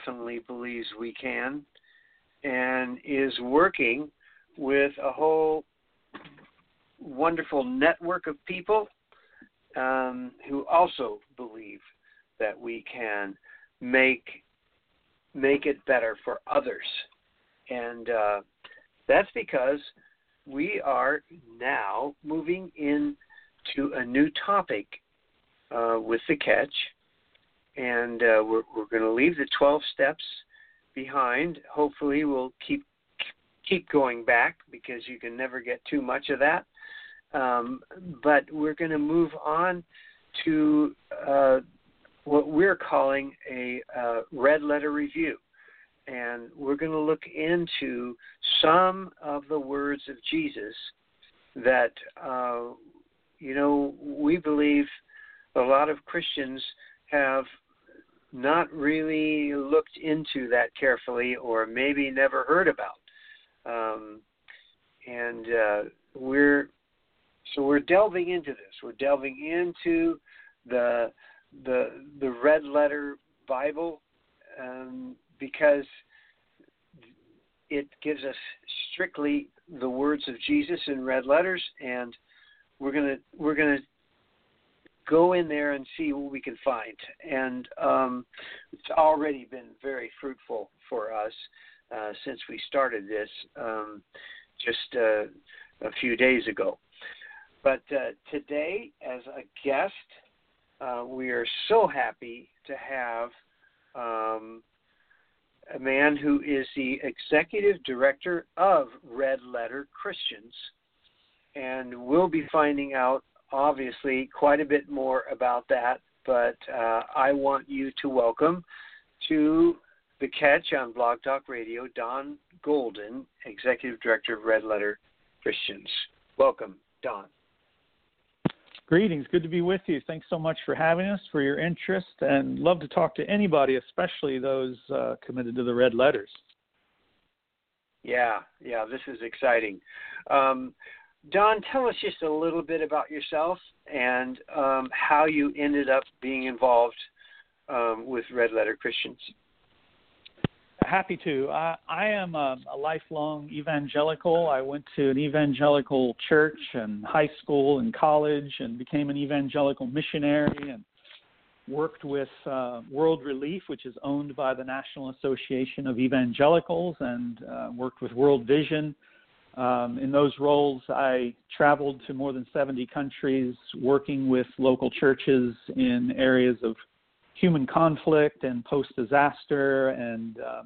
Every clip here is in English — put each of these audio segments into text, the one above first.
definitely believes we can and is working with a whole wonderful network of people um, who also believe that we can make make it better for others. And uh, that's because we are now moving into a new topic uh, with the catch, and uh, we're, we're going to leave the 12 steps behind. Hopefully, we'll keep keep going back because you can never get too much of that. Um, but we're going to move on to uh, what we're calling a uh, red letter review and we're going to look into some of the words of Jesus that, uh, you know, we believe a lot of Christians have not really looked into that carefully or maybe never heard about. Um, and uh, we're so we're delving into this. We're delving into the the the red letter Bible um, because it gives us strictly the words of Jesus in red letters, and we're gonna we're gonna go in there and see what we can find. And um, it's already been very fruitful for us uh, since we started this um, just uh, a few days ago. But uh, today, as a guest, uh, we are so happy to have um, a man who is the executive director of Red Letter Christians. And we'll be finding out, obviously, quite a bit more about that. But uh, I want you to welcome to the catch on Blog Talk Radio, Don Golden, executive director of Red Letter Christians. Welcome, Don. Greetings. Good to be with you. Thanks so much for having us, for your interest, and love to talk to anybody, especially those uh, committed to the red letters. Yeah, yeah, this is exciting. Um, Don, tell us just a little bit about yourself and um, how you ended up being involved um, with Red Letter Christians. Happy to. I, I am a, a lifelong evangelical. I went to an evangelical church and high school and college and became an evangelical missionary and worked with uh, World Relief, which is owned by the National Association of Evangelicals, and uh, worked with World Vision. Um, in those roles, I traveled to more than 70 countries, working with local churches in areas of human conflict and post disaster and uh,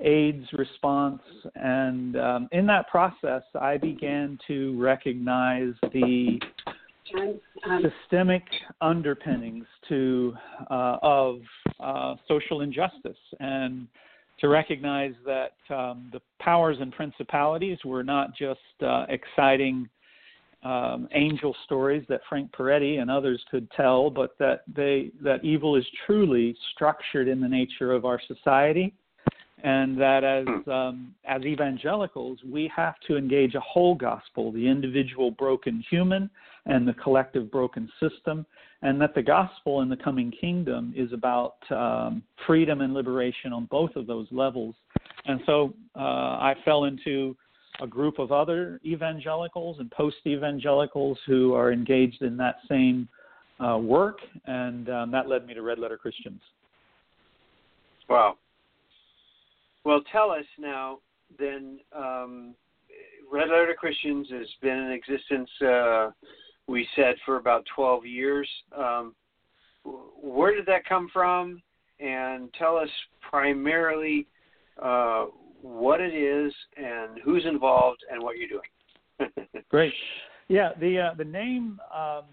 AIDS response. And um, in that process, I began to recognize the systemic underpinnings to uh, of uh, social injustice and to recognize that um, the powers and principalities were not just uh, exciting um, angel stories that Frank Peretti and others could tell, but that they that evil is truly structured in the nature of our society, and that as um, as evangelicals we have to engage a whole gospel, the individual broken human and the collective broken system, and that the gospel in the coming kingdom is about um, freedom and liberation on both of those levels. And so uh, I fell into a group of other evangelicals and post evangelicals who are engaged in that same uh, work, and um, that led me to Red Letter Christians. Wow. Well, tell us now then. Um, Red Letter Christians has been in existence uh, we said for about 12 years. Um, where did that come from? And tell us primarily uh, what it is and who's involved and what you're doing. Great. Yeah, the uh, the name um,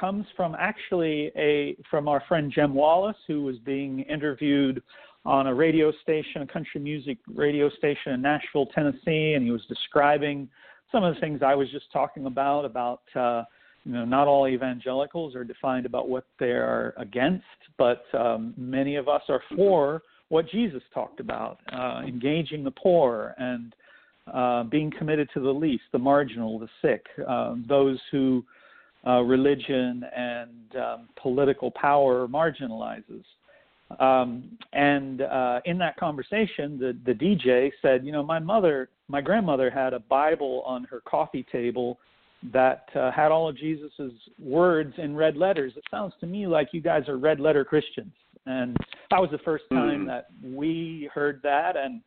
comes from actually a from our friend Jim Wallis, who was being interviewed on a radio station, a country music radio station in Nashville, Tennessee, and he was describing some of the things I was just talking about about uh, you know not all evangelicals are defined about what they are against, but um, many of us are for what Jesus talked about, uh, engaging the poor and uh, being committed to the least, the marginal, the sick, uh, those who uh, religion and um, political power marginalizes. Um, and uh, in that conversation, the, the DJ said, You know, my mother, my grandmother had a Bible on her coffee table that uh, had all of Jesus's words in red letters. It sounds to me like you guys are red letter Christians. And that was the first time mm. that we heard that. And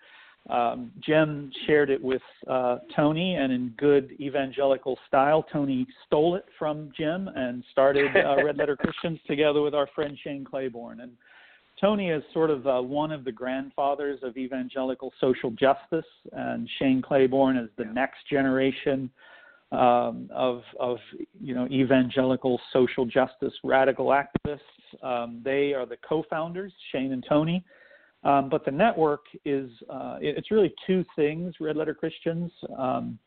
um, Jim shared it with uh, Tony, and in good evangelical style, Tony stole it from Jim and started uh, Red Letter Christians together with our friend Shane Claiborne. And Tony is sort of uh, one of the grandfathers of evangelical social justice, and Shane Claiborne is the next generation um, of, of you know evangelical social justice radical activists. Um, they are the co-founders, Shane and Tony. Um, but the network is uh, it's really two things. Red Letter Christians. Um,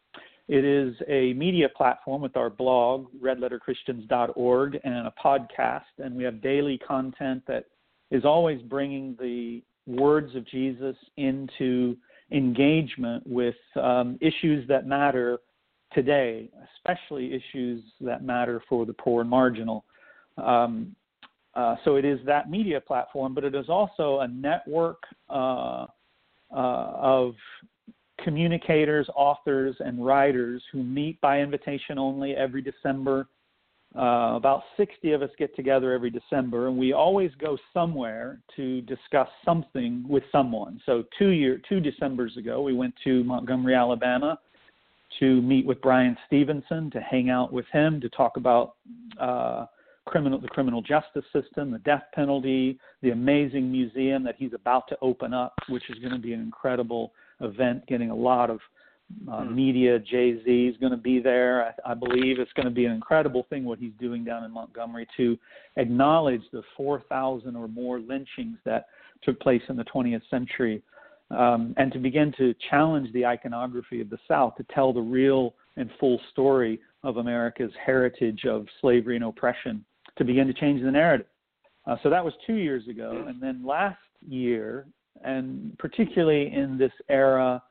it is a media platform with our blog, redletterchristians.org, and a podcast, and we have daily content that is always bringing the words of Jesus into engagement with um, issues that matter today, especially issues that matter for the poor and marginal. Um, uh, so it is that media platform, but it is also a network uh, uh, of communicators, authors, and writers who meet by invitation only every December. Uh, about 60 of us get together every December, and we always go somewhere to discuss something with someone. So two year, two December's ago, we went to Montgomery, Alabama, to meet with Bryan Stevenson, to hang out with him, to talk about uh, criminal the criminal justice system, the death penalty, the amazing museum that he's about to open up, which is going to be an incredible event, getting a lot of uh, mm. media. Jay Z is going to be there. I, I believe it's going to be an incredible thing what he's doing down in Montgomery to acknowledge the 4,000 or more lynchings that took place in the 20th century, um, and to begin to challenge the iconography of the South to tell the real and full story of America's heritage of slavery and oppression to begin to change the narrative. Uh, so that was two years ago. And then last year, and particularly in this era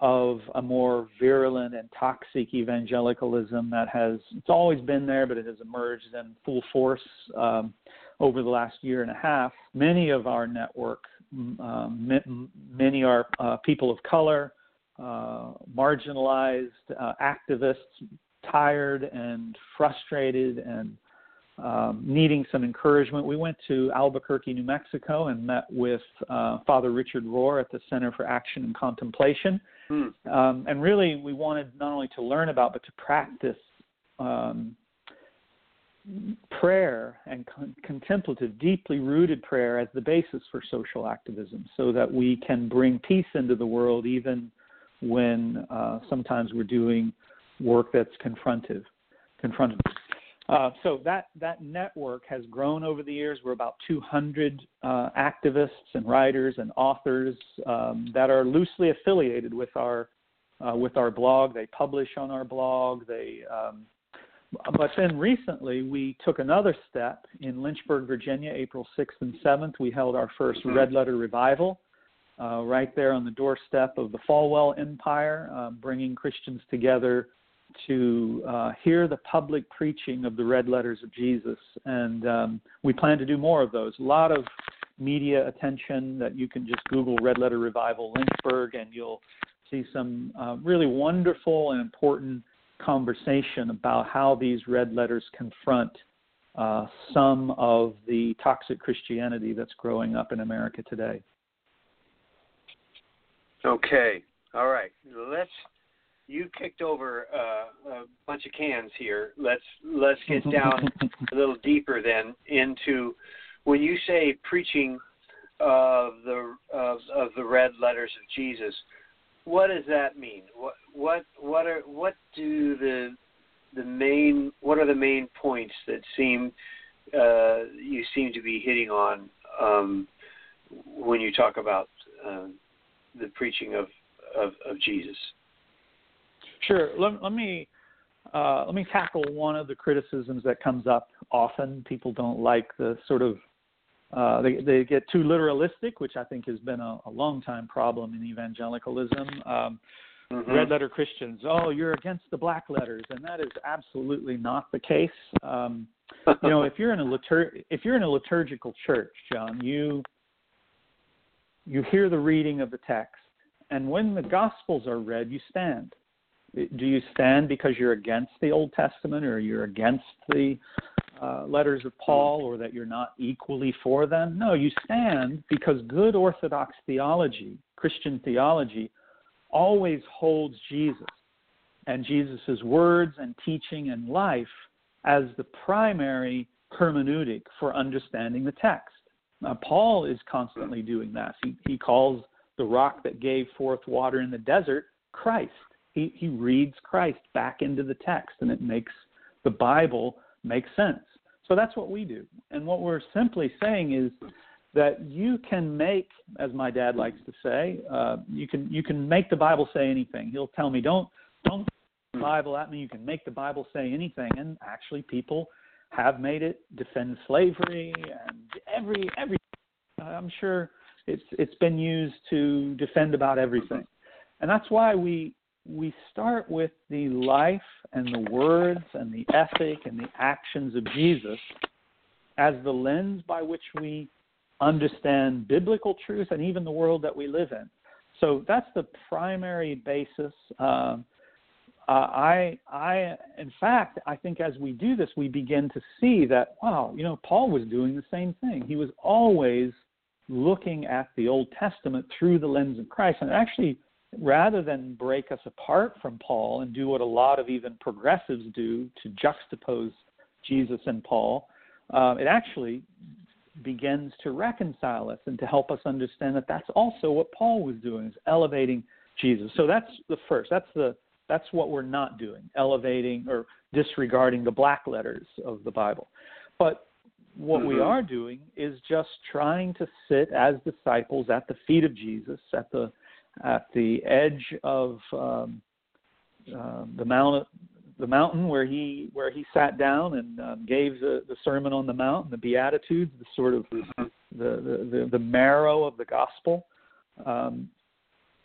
of a more virulent and toxic evangelicalism that has, it's always been there, but it has emerged in full force um, over the last year and a half. Many of our network, um, many are uh, people of color, uh, marginalized uh, activists, tired and frustrated and um, needing some encouragement, we went to Albuquerque, New Mexico, and met with uh, Father Richard Rohr at the Center for Action and Contemplation. Hmm. Um, and really, we wanted not only to learn about, but to practice um, prayer and con- contemplative, deeply rooted prayer as the basis for social activism, so that we can bring peace into the world even when uh, sometimes we're doing work that's confrontive. confrontive. Uh, so that that network has grown over the years. We're about 200 uh, activists and writers and authors um, that are loosely affiliated with our uh, with our blog. They publish on our blog. They um, but then recently we took another step in Lynchburg, Virginia, April 6th and 7th. We held our first mm-hmm. Red Letter Revival uh, right there on the doorstep of the Falwell Empire, uh, bringing Christians together to uh, hear the public preaching of the red letters of Jesus, and um, we plan to do more of those. A lot of media attention that you can just Google Red Letter Revival Lynchburg, and you'll see some uh, really wonderful and important conversation about how these red letters confront uh, some of the toxic Christianity that's growing up in America today. Okay, all right. Let's you kicked over uh, a bunch of cans here. Let's let's get down a little deeper then into when you say preaching of the of, of the red letters of Jesus. What does that mean? What what what are what do the the main what are the main points that seem uh, you seem to be hitting on um, when you talk about uh, the preaching of, of, of Jesus? Sure. Let, let me uh, let me tackle one of the criticisms that comes up often. People don't like the sort of uh, they they get too literalistic, which I think has been a, a long time problem in evangelicalism. Um, mm-hmm. Red letter Christians, oh, you're against the black letters, and that is absolutely not the case. Um, you know, if you're in a litur- if you're in a liturgical church, John, you you hear the reading of the text, and when the Gospels are read, you stand. Do you stand because you're against the Old Testament, or you're against the uh, letters of Paul, or that you're not equally for them? No, you stand because good Orthodox theology, Christian theology, always holds Jesus and Jesus' words and teaching and life as the primary hermeneutic for understanding the text. Uh, Paul is constantly doing that. He, he calls the rock that gave forth water in the desert Christ. He, he reads Christ back into the text, and it makes the Bible make sense. So that's what we do. And what we're simply saying is that you can make, as my dad likes to say, uh, you can you can make the Bible say anything. He'll tell me, don't don't the Bible at me. You can make the Bible say anything, and actually, people have made it defend slavery and every every. I'm sure it's it's been used to defend about everything, and that's why we we start with the life and the words and the ethic and the actions of Jesus as the lens by which we understand biblical truth and even the world that we live in. So that's the primary basis. Um, uh, I, I, in fact, I think as we do this, we begin to see that wow, you know, Paul was doing the same thing. He was always looking at the Old Testament through the lens of Christ, and actually, rather than break us apart from Paul and do what a lot of even progressives do to juxtapose Jesus and Paul, uh, it actually begins to reconcile us and to help us understand that that's also what Paul was doing, is elevating Jesus. So that's the first. That's the that's what we're not doing, elevating or disregarding the black letters of the Bible. But what mm-hmm. we are doing is just trying to sit as disciples at the feet of Jesus, at the at the edge of um, uh, the mount, the mountain where he where he sat down and um, gave the, the Sermon on the Mount, the Beatitudes, the sort of mm-hmm. the, the the marrow of the gospel. Um,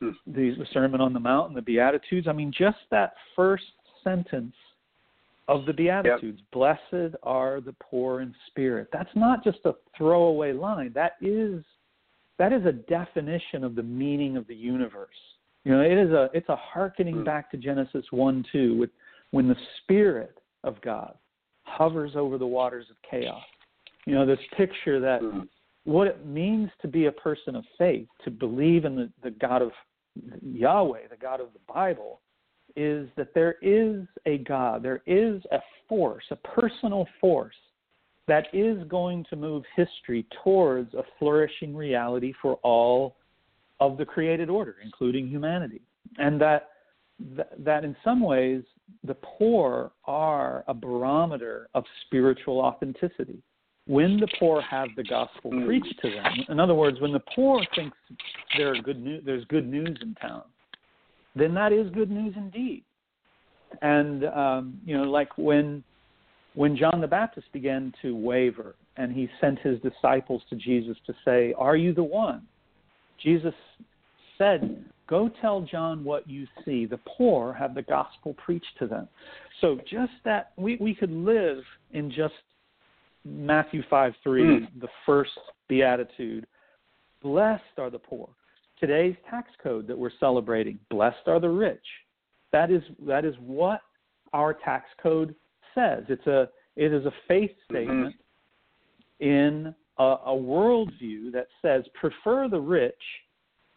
the, the Sermon on the Mount and the Beatitudes. I mean, just that first sentence of the Beatitudes, yep. blessed are the poor in spirit. That's not just a throwaway line. That is that is a definition of the meaning of the universe. You know, it is a it's a hearkening mm. back to Genesis one two with when the Spirit of God hovers over the waters of chaos. You know, this picture that mm. what it means to be a person of faith, to believe in the, the God of Yahweh, the God of the Bible, is that there is a God, there is a force, a personal force that is going to move history towards a flourishing reality for all of the created order, including humanity. And that that in some ways the poor are a barometer of spiritual authenticity when the poor have the gospel preached to them, in other words, when the poor thinks there good news, there's good news in town, then that is good news indeed. And um, you know, like when when John the Baptist began to waver and he sent his disciples to Jesus to say, "Are you the one?" Jesus said, "Go tell John what you see. The poor have the gospel preached to them." So just that we we could live in just Matthew 5 3, mm. the first beatitude. Blessed are the poor. Today's tax code that we're celebrating, blessed are the rich. That is, that is what our tax code says. It's a, it is a faith mm-hmm. statement mm-hmm. in a, a worldview that says prefer the rich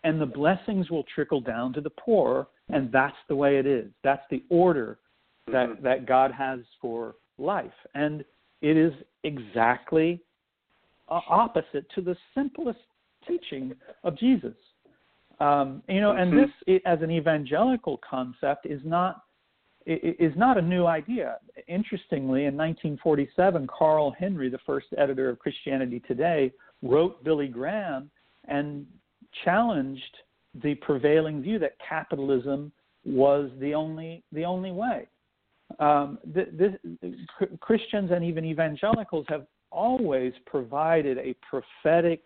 and the blessings will trickle down to the poor, and that's the way it is. That's the order that Mhm. that God has for life, and it is exactly uh, opposite to the simplest teaching of Jesus. Um, you know, and Mhm. this, as an evangelical concept, is not is not a new idea. Interestingly, in 1947, Carl Henry, the first editor of Christianity Today, wrote Billy Graham and challenged the prevailing view that capitalism was the only the only way. Um, Christians and even evangelicals have always provided a prophetic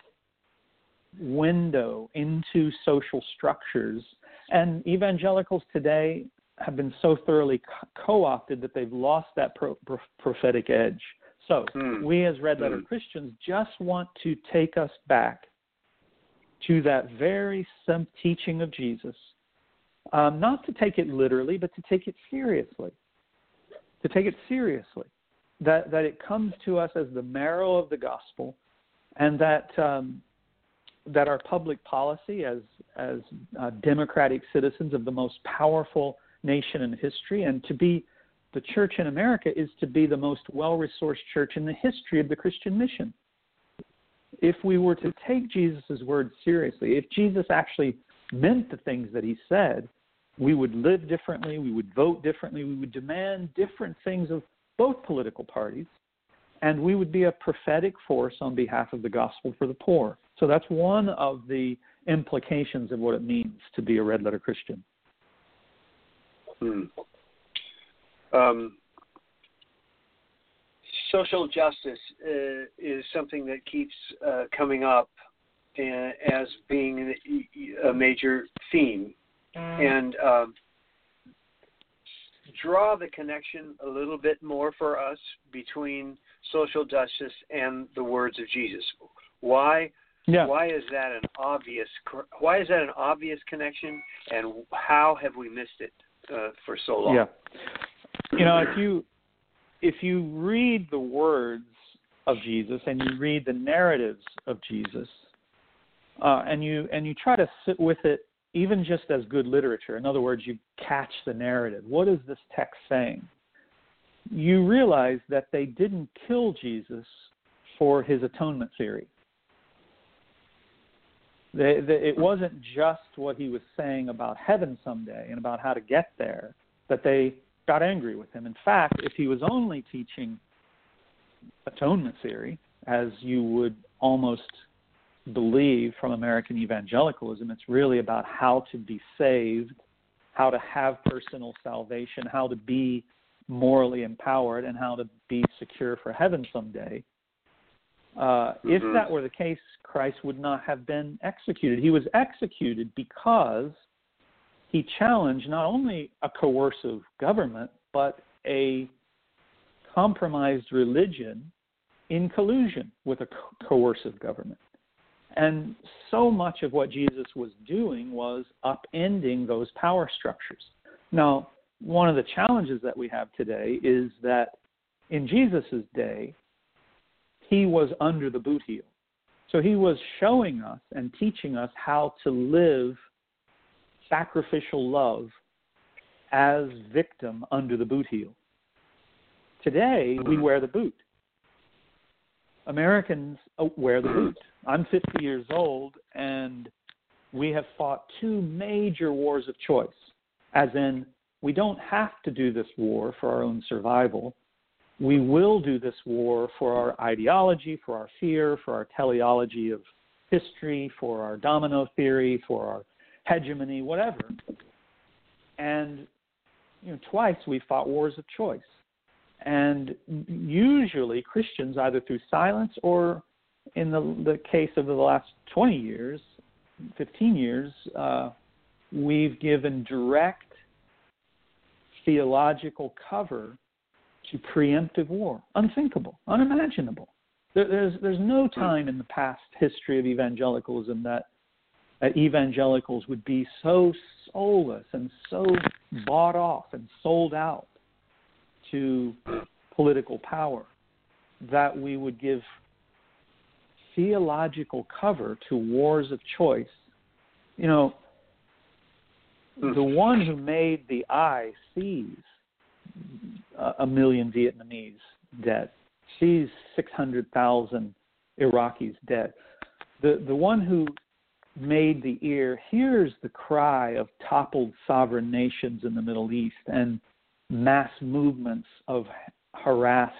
window into social structures, and evangelicals today have been so thoroughly co opted that they've lost that pro- pro- prophetic edge. So, Hmm. we as red letter Hmm. Christians just want to take us back to that very simple teaching of Jesus. Um, not to take it literally, but to take it seriously. To take it seriously. That, that it comes to us as the marrow of the gospel, and that um, that our public policy as as uh, democratic citizens of the most powerful nation in history, and to be the church in America is to be the most well-resourced church in the history of the Christian mission. If we were to take Jesus' words seriously, if Jesus actually meant the things that he said, we would live differently, we would vote differently, we would demand different things of both political parties, and we would be a prophetic force on behalf of the gospel for the poor. So that's one of the implications of what it means to be a red letter Christian. Hmm. Um, social justice uh, is something that keeps uh, coming up uh, as being a major theme, and um, draw the connection a little bit more for us between social justice and the words of Jesus. Why? Yeah. Why is that an obvious? Why is that an obvious connection? And how have we missed it uh, for so long? Yeah. You know, if you if you read the words of Jesus and you read the narratives of Jesus, uh, and you and you try to sit with it, even just as good literature. In other words, you catch the narrative. What is this text saying? You realize that they didn't kill Jesus for his atonement theory. They, they, it wasn't just what he was saying about heaven someday and about how to get there that they got angry with him. In fact, if he was only teaching atonement theory, as you would almost believe from American evangelicalism, it's really about how to be saved, how to have personal salvation, how to be morally empowered, and how to be secure for heaven someday. Uh, mm-hmm. If that were the case, Christ would not have been executed. He was executed because he challenged not only a coercive government, but a compromised religion in collusion with a co- coercive government. And so much of what Jesus was doing was upending those power structures. Now, one of the challenges that we have today is that in Jesus' day, he was under the boot heel. So he was showing us and teaching us how to live sacrificial love as victim under the boot heel. Today, we mm-hmm. wear the boot. Americans uh, wear the boot. I'm 50 years old, and we have fought two major wars of choice, as in, we don't have to do this war for our own survival. We will do this war for our ideology, for our fear, for our teleology of history, for our domino theory, for our hegemony, whatever. And you know, twice we fought wars of choice. And usually Christians, either through silence or in the, the case of the last 20 years, 15 years, uh, we've given direct theological cover to preemptive war. Unthinkable, unimaginable. There, there's, there's no hmm. time in the past history of evangelicalism that, that evangelicals would be so soulless and so bought off and sold out to political power that we would give theological cover to wars of choice you know, hmm. the one who made the eye sees a million Vietnamese dead, sees 600,000 Iraqis dead. The, the one who made the ear hears the cry of toppled sovereign nations in the Middle East and mass movements of harassed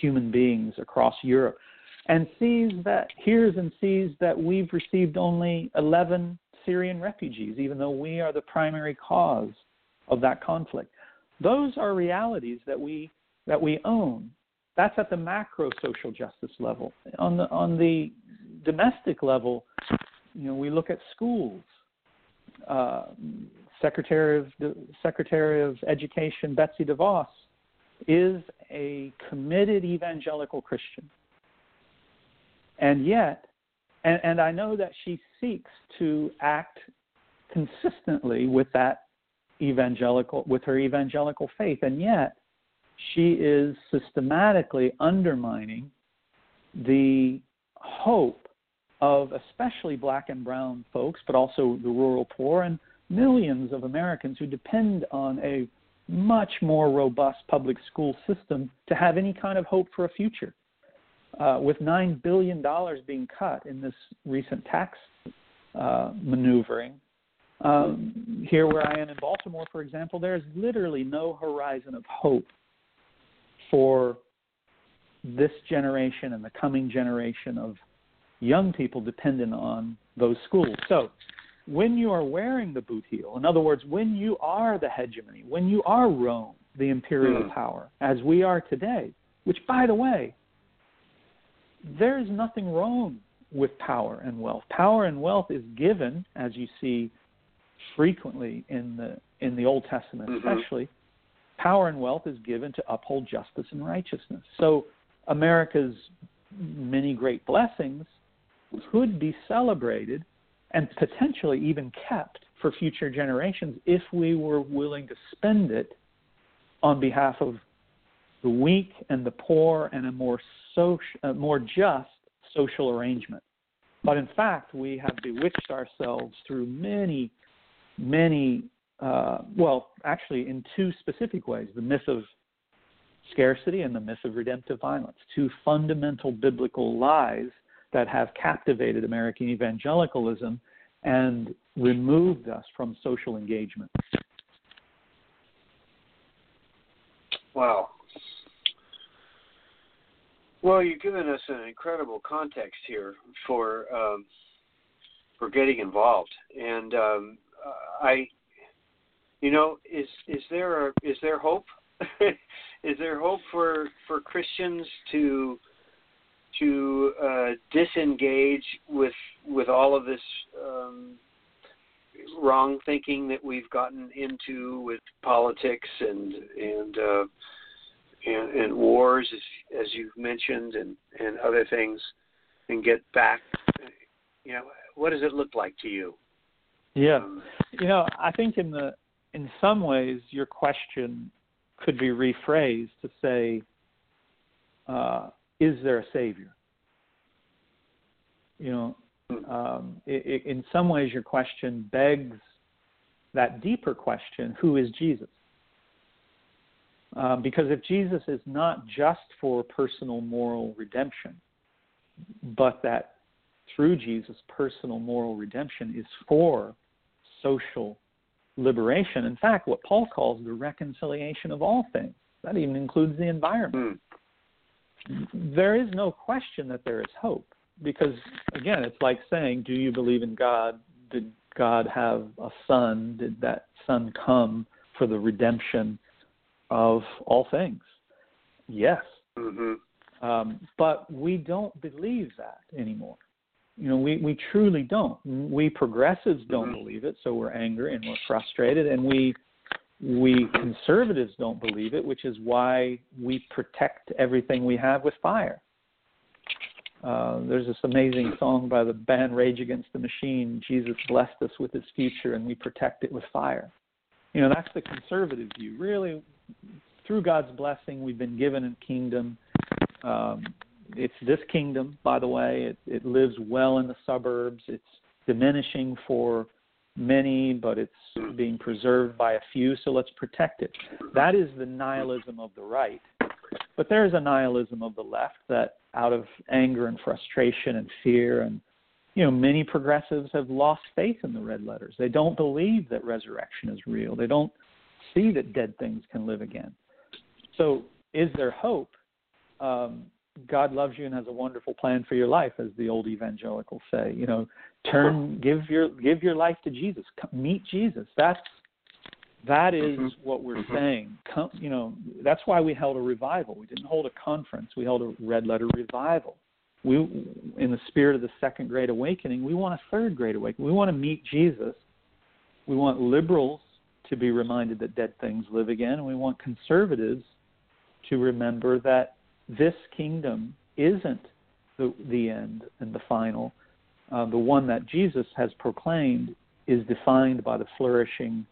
human beings across Europe and sees that hears and sees that we've received only 11 Syrian refugees even though we are the primary cause of that conflict those are realities that we that we own. That's at the macro social justice level. On the on the domestic level you know we look at schools uh, secretary of secretary of education betsy devos is a committed evangelical christian. And yet and, and i know that she seeks to act consistently with that evangelical with her evangelical faith and yet she is systematically undermining the hope of especially black and brown folks but also the rural poor and millions of Americans who depend on a much more robust public school system to have any kind of hope for a future. Uh, with $9 billion being cut in this recent tax uh, maneuvering, um, here where I am in Baltimore, for example, there is literally no horizon of hope for this generation and the coming generation of young people dependent on those schools. So, when you are wearing the boot heel, in other words, when you are the hegemony, when you are Rome, the imperial mm. power, as we are today, which, by the way, there is nothing wrong with power and wealth. Power and wealth is given, as you see frequently in the in the Old Testament, mm-hmm. especially, power and wealth is given to uphold justice and righteousness. So America's many great blessings could be celebrated and potentially even kept for future generations if we were willing to spend it on behalf of the weak and the poor and a more social, a more just social arrangement. But in fact, we have bewitched ourselves through many many, uh, well, actually, in two specific ways the myth of scarcity and the myth of redemptive violence, two fundamental biblical lies that have captivated American evangelicalism and removed us from social engagement. Wow. Well, you've given us an incredible context here for um, for getting involved, and um, I, you know, is is there a, is there hope? is there hope for for Christians to to uh, disengage with with all of this um, wrong thinking that we've gotten into with politics and and uh, and, and wars, as, as you've mentioned, and and other things, and get back. You know, what does it look like to you? Yeah, you know, I think in the in some ways your question could be rephrased to say, uh, "Is there a savior?" You know, um, it, it, in some ways your question begs that deeper question: Who is Jesus? Um, because if Jesus is not just for personal moral redemption, but that through Jesus, personal moral redemption is for social liberation. In fact, what Paul calls the reconciliation of all things. That even includes the environment. Mm. There is no question that there is hope because, again, it's like saying, Do you believe in God? Did God have a son? Did that son come for the redemption of all things? Yes. Mm-hmm. Um, but we don't believe that anymore. You know, we, we truly don't. We progressives don't mm-hmm. believe it, so we're angry and we're frustrated, and we we conservatives don't believe it, which is why we protect everything we have with fire. Uh, there's this amazing song by the band Rage Against the Machine. Jesus blessed us with His future, and we protect it with fire. You know, that's the conservative view. Really, through God's blessing, we've been given a kingdom. Um, it's this kingdom, by the way. It, it lives well in the suburbs. It's diminishing for many, but it's being preserved by a few, so let's protect it. That is the nihilism of the right. But there is a nihilism of the left that, out of anger and frustration and fear, and you know, many progressives have lost faith in the red letters. They don't believe that resurrection is real. They don't see that dead things can live again. So, is there hope? Um, God loves you and has a wonderful plan for your life, as the old evangelicals say. You know, turn, give your give your life to Jesus. Come, meet Jesus. That's that is mm-hmm. what we're mm-hmm. saying. Come, you know, that's why we held a revival. We didn't hold a conference. We held a red letter revival. We, in the spirit of the second great awakening, we want a third great awakening. We want to meet Jesus. We want liberals to be reminded that dead things live again, and we want conservatives to remember that this kingdom isn't the, the end and the final. Uh, the one that Jesus has proclaimed is defined by the flourishing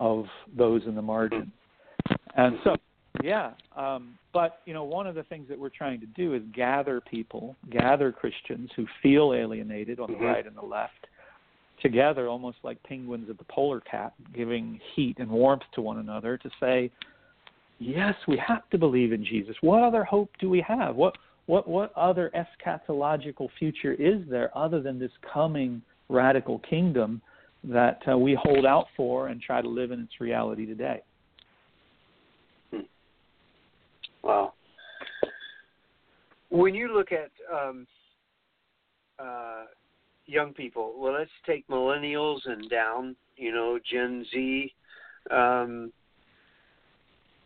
of those in the margin. And so, yeah, um, but you know, one of the things that we're trying to do is gather people, gather Christians who feel alienated on the mm-hmm. right and the left, together, almost like penguins at the polar cap, giving heat and warmth to one another, to say, yes, we have to believe in Jesus. What other hope do we have? What what what other eschatological future is there other than this coming radical kingdom that uh, we hold out for and try to live in its reality today? Hmm. Wow. When you look at um, uh, young people, well, let's take millennials and down, you know, Gen Z. Um,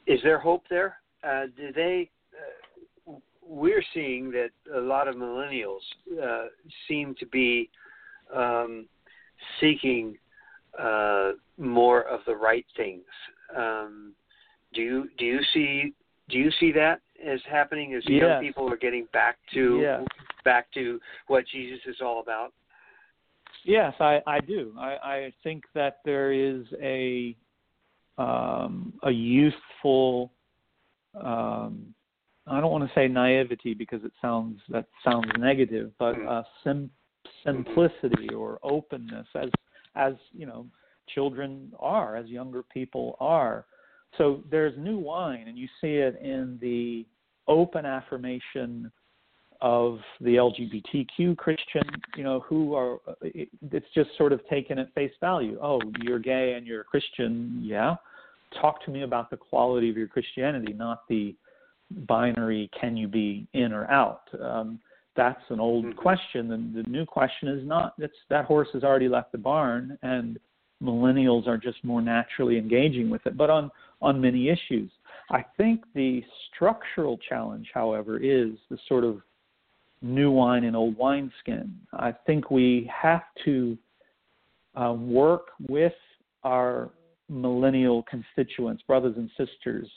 is there hope there? Uh, do they? Uh, we're seeing that a lot of millennials uh, seem to be um, seeking uh, more of the right things. Um, do you do you see do you see that as happening as yes. young people are getting back to yes. back to what Jesus is all about? Yes, I, I do. I, I think that there is a um, a youthful um, I don't want to say naivety because it sounds that sounds negative, but uh, sim- simplicity or openness, as as you know, children are, as younger people are. So there's new wine, and you see it in the open affirmation of the LGBTQ Christian, you know, who are, it's just sort of taken at face value. Oh, you're gay and you're a Christian, yeah. Talk to me about the quality of your Christianity, not the binary can you be in or out. Um, that's an old mm-hmm. question. And the new question is not, that horse has already left the barn, and millennials are just more naturally engaging with it, but on, on many issues. I think the structural challenge, however, is the sort of new wine in old wineskin. I think we have to uh, work with our millennial constituents, brothers and sisters,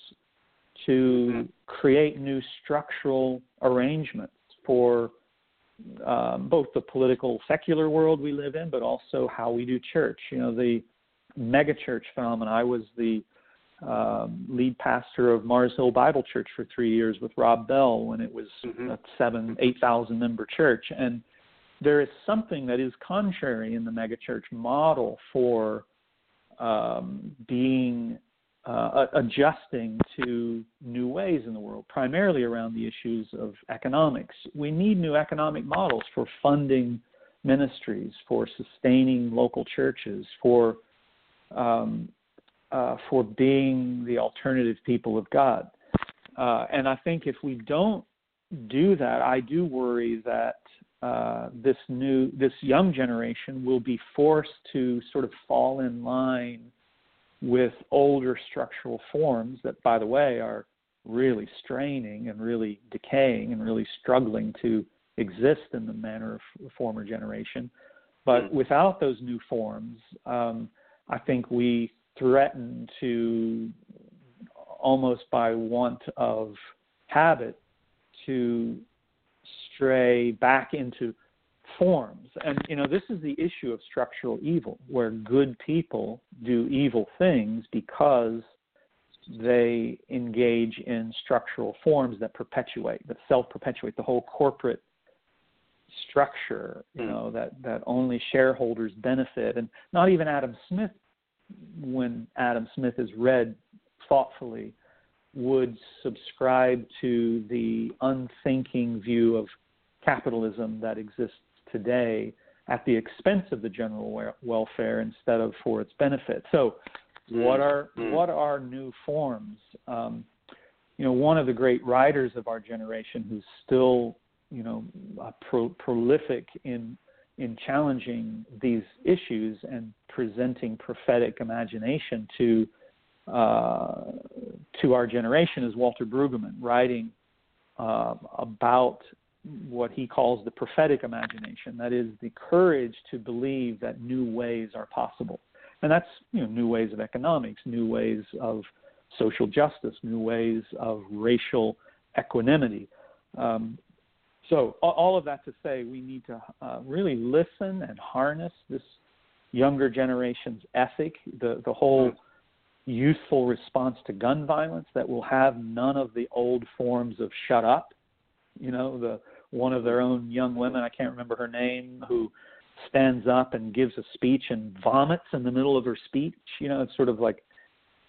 to mm-hmm. create new structural arrangements for um, both the political secular world we live in, but also how we do church. You know, the megachurch phenomenon. I was the um, lead pastor of Mars Hill Bible Church for three years with Rob Bell when it was mm-hmm. a seven, eight thousand member church, and there is something that is contrary in the megachurch model for um, being uh, adjusting to new ways in the world, primarily around the issues of economics. We need new economic models for funding ministries, for sustaining local churches, for um, uh, for being the alternative people of God. Uh, and I think if we don't do that, I do worry that uh, this new, this young generation will be forced to sort of fall in line with older structural forms that, by the way, are really straining and really decaying and really struggling to exist in the manner of the former generation. But mm. without those new forms, um, I think we threaten to almost by want of habit to stray back into forms. And you know, this is the issue of structural evil, where good people do evil things because they engage in structural forms that perpetuate, that self-perpetuate. The whole corporate structure, you Hmm. know, that that only shareholders benefit, and not even Adam Smith, when Adam Smith is read thoughtfully, would subscribe to the unthinking view of capitalism that exists today at the expense of the general welfare instead of for its benefit. So, what are Mm. what are new forms? Um, you know, one of the great writers of our generation who's still, you know, uh, pro- prolific in in challenging these issues and presenting prophetic imagination to uh, to our generation is Walter Brueggemann, writing uh, about what he calls the prophetic imagination. That is the courage to believe that new ways are possible, and that's you know new ways of economics, new ways of social justice, new ways of racial equanimity. Um, so all of that to say, we need to uh, really listen and harness this younger generation's ethic, the the whole youthful response to gun violence that will have none of the old forms of shut up. You know, the one of their own young women, I can't remember her name, who stands up and gives a speech and vomits in the middle of her speech. You know, it's sort of like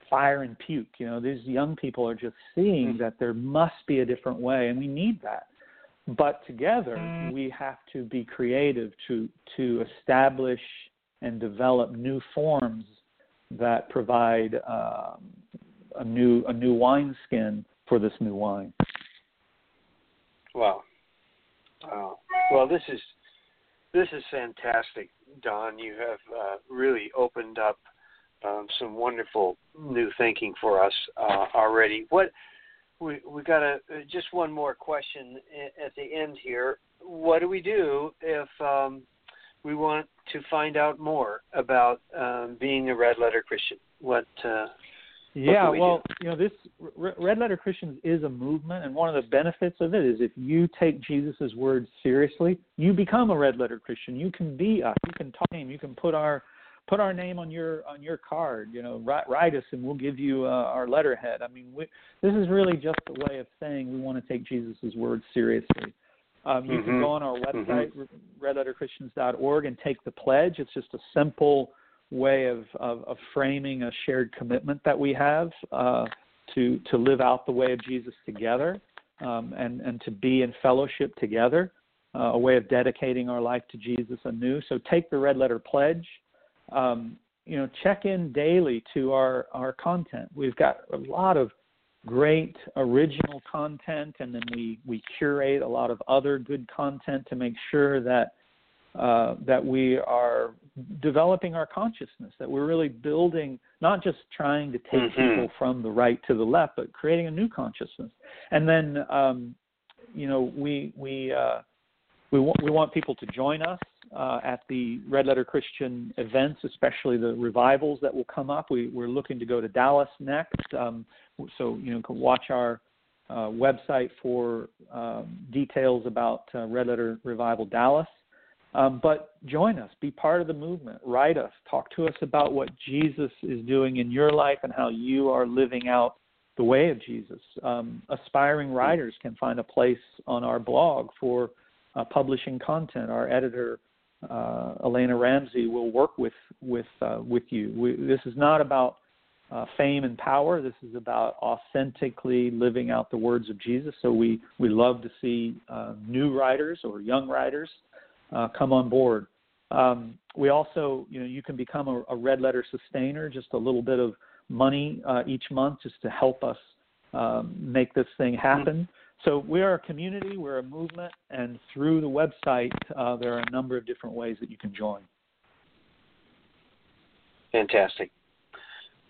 fire and puke. You know, these young people are just seeing that there must be a different way, and we need that. But together, we have to be creative to to establish and develop new forms that provide um, a new a new wineskin for this new wine. Wow. Wow. Well, this is this is fantastic, Don. You have uh, really opened up um, some wonderful new thinking for us uh, already. What we we got a just one more question at the end here. What do we do if um, we want to find out more about um, being a red letter Christian? What uh, Yeah, we well, you know, this R- Red Letter Christians is a movement, and one of the benefits of it is if you take Jesus' words seriously, you become a Red Letter Christian. You can be us. You can talk name. You can put our put our name on your on your card. You know, write, write us, and we'll give you uh, our letterhead. I mean, we, this is really just a way of saying we want to take Jesus' words seriously. Um, you can Mhm. go on our website, mm redletterchristians.org, and take the pledge. It's just a simple way of, of, of framing a shared commitment that we have uh, to to live out the way of Jesus together um, and and to be in fellowship together, uh, a way of dedicating our life to Jesus anew. So take the red letter pledge. Um, you know, check in daily to our our content. We've got a lot of great original content, and then we we curate a lot of other good content to make sure that uh, that we are developing our consciousness, that we're really building, not just trying to take Mhm. people from the right to the left, but creating a new consciousness. And then, um, you know, we we uh, we want we want people to join us uh, at the Red Letter Christian events, especially the revivals that will come up. We, we're looking to go to Dallas next, um, so you know, can watch our uh, website for um, details about uh, Red Letter Revival Dallas. Um, but join us, be part of the movement, write us, talk to us about what Jesus is doing in your life and how you are living out the way of Jesus. Um, aspiring writers can find a place on our blog for uh, publishing content. Our editor, uh, Elena Ramsey, will work with with uh, with you. We, this is not about uh, fame and power. This is about authentically living out the words of Jesus. So we we love to see uh, new writers or young writers uh, come on board. Um, we also, you know, you can become a, a, red letter sustainer, just a little bit of money uh, each month, just to help us um, make this thing happen. So we are a community, we're a movement, and through the website, uh, there are a number of different ways that you can join. Fantastic.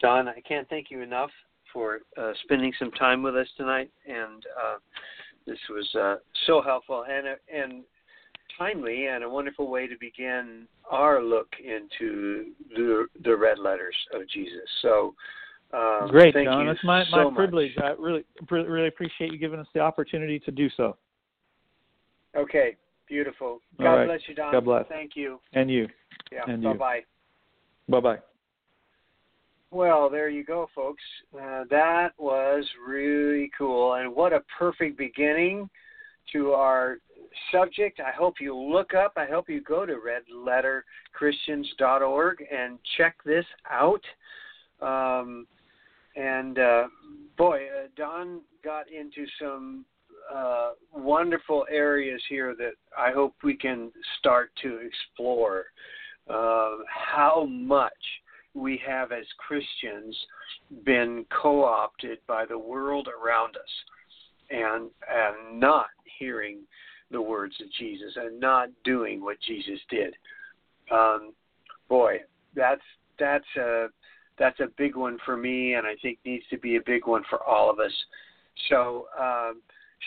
Don, I can't thank you enough for uh, spending some time with us tonight, and uh, this was uh, so helpful and and timely and a wonderful way to begin our look into the the red letters of Jesus. So. Um, Great, thank Don. You It's my, so my privilege. Much. I really, really appreciate you giving us the opportunity to do so. Okay, beautiful. God right. bless you, Don. God bless. Thank you. And you. Yeah. And bye bye. Bye bye. Well, there you go, folks. Uh, that was really cool, and what a perfect beginning to our subject. I hope you look up. I hope you go to redletterchristians.org and check this out. Um, and uh, boy, uh, Don got into some uh, wonderful areas here that I hope we can start to explore. Uh, how much we have as Christians been co opted by the world around us and, and not hearing the words of Jesus and not doing what Jesus did. Um, boy, that's that's a that's a big one for me, and I think needs to be a big one for all of us. So um,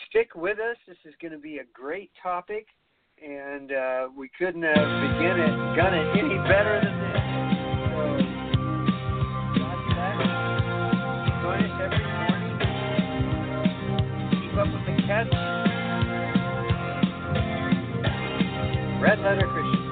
stick with us. This is going to be a great topic, and uh, we couldn't have begun it, done it any better than this. Letter Christian.